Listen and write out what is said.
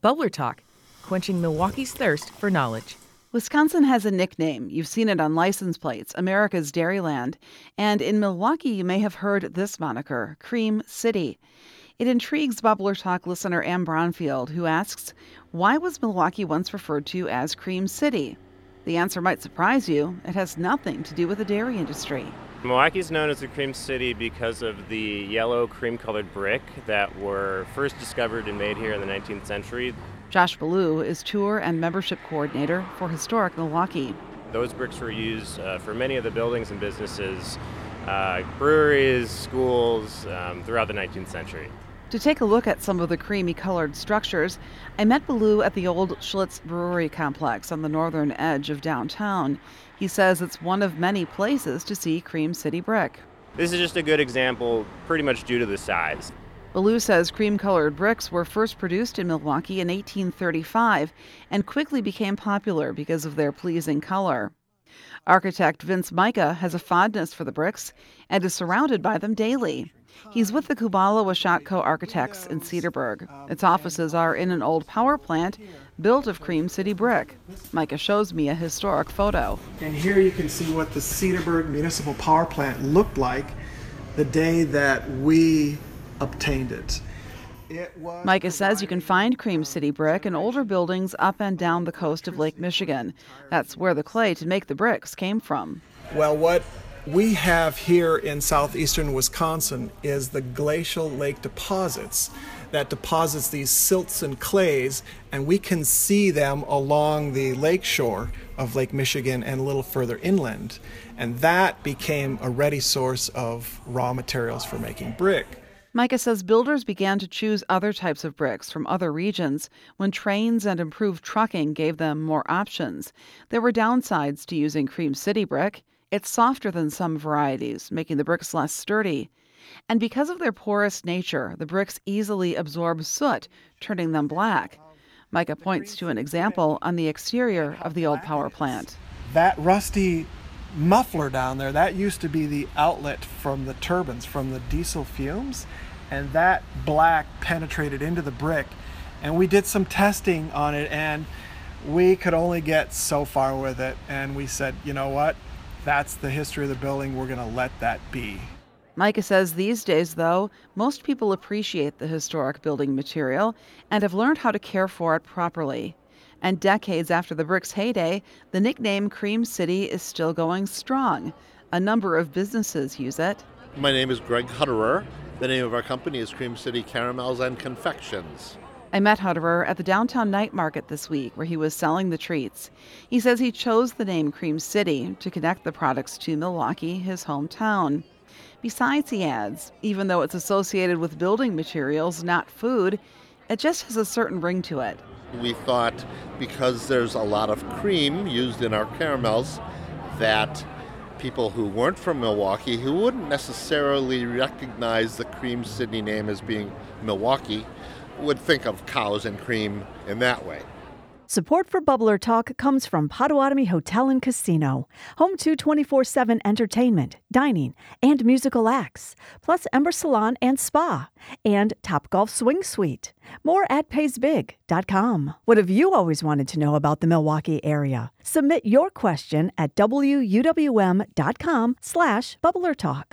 Bubbler Talk, quenching Milwaukee's thirst for knowledge. Wisconsin has a nickname. You've seen it on license plates, America's Dairyland. And in Milwaukee, you may have heard this moniker, Cream City. It intrigues Bubbler Talk listener Ann Bronfield, who asks, Why was Milwaukee once referred to as Cream City? The answer might surprise you. It has nothing to do with the dairy industry. Milwaukee is known as the cream city because of the yellow cream colored brick that were first discovered and made here in the 19th century. Josh Ballou is tour and membership coordinator for Historic Milwaukee. Those bricks were used uh, for many of the buildings and businesses, uh, breweries, schools um, throughout the 19th century. To take a look at some of the creamy colored structures, I met Ballou at the old Schlitz Brewery complex on the northern edge of downtown. He says it's one of many places to see Cream City brick. This is just a good example, pretty much due to the size. Ballou says cream colored bricks were first produced in Milwaukee in 1835 and quickly became popular because of their pleasing color. Architect Vince Micah has a fondness for the bricks and is surrounded by them daily. He's with the Kubala Washatko Architects in Cedarburg. Its offices are in an old power plant built of Cream City brick. Micah shows me a historic photo. And here you can see what the Cedarburg Municipal Power Plant looked like the day that we obtained it. Micah says you can find Cream City brick in older buildings up and down the coast of Lake Michigan. That's where the clay to make the bricks came from. Well, what we have here in southeastern Wisconsin is the glacial lake deposits that deposits these silts and clays, and we can see them along the lake shore of Lake Michigan and a little further inland. And that became a ready source of raw materials for making brick. Micah says builders began to choose other types of bricks from other regions when trains and improved trucking gave them more options. There were downsides to using Cream City brick. It's softer than some varieties, making the bricks less sturdy. And because of their porous nature, the bricks easily absorb soot, turning them black. Micah points to an example on the exterior of the old power plant. That rusty muffler down there, that used to be the outlet from the turbines, from the diesel fumes, and that black penetrated into the brick. And we did some testing on it, and we could only get so far with it. And we said, you know what? that's the history of the building. We're going to let that be. Micah says these days, though, most people appreciate the historic building material and have learned how to care for it properly. And decades after the brick's heyday, the nickname Cream City is still going strong. A number of businesses use it. My name is Greg Hutterer. The name of our company is Cream City Caramels and Confections. I met Hutterer at the downtown night market this week where he was selling the treats. He says he chose the name Cream City to connect the products to Milwaukee, his hometown. Besides, he adds, even though it's associated with building materials, not food, it just has a certain ring to it. We thought because there's a lot of cream used in our caramels that people who weren't from Milwaukee, who wouldn't necessarily recognize the Cream City name as being Milwaukee, would think of cows and cream in that way. Support for Bubbler Talk comes from Potawatomi Hotel and Casino, home to 24 7 entertainment, dining, and musical acts, plus Ember Salon and Spa, and Top Golf Swing Suite. More at paysbig.com. What have you always wanted to know about the Milwaukee area? Submit your question at wuwm.com slash bubblertalk.